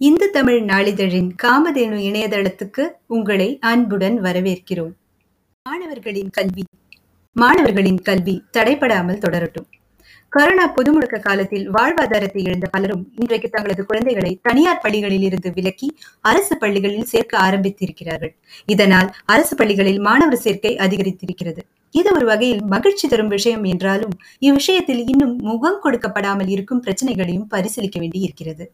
இந்து தமிழ் நாளிதழின் காமதேனு இணையதளத்துக்கு உங்களை அன்புடன் வரவேற்கிறோம். மாணவர்களின் கல்வி. மாணவர்களின் கல்வி தடைபடாமல் தொடரட்டும். கொரோனா பொது முடக்க காலத்தில் வாழ்வாதாரத்தை இழந்த பலரும் இன்றைக்கு தங்களது குழந்தைகளை தனியார் பள்ளிகளில் இருந்து விலக்கி அரசு பள்ளிகளில் சேர்க்க ஆரம்பித்திருக்கிறார்கள். இதனால் அரசு பள்ளிகளில் மாணவர் சேர்க்கை அதிகரித்திருக்கிறது. இது ஒரு வகையில் மகிழ்ச்சி தரும் விஷயம் என்றாலும் இவ்விஷயத்தில் இன்னும் முகம் கொடுக்கப்படாமல் இருக்கும் பிரச்சனைகளையும் பரிசீலிக்க வேண்டி இருக்கிறது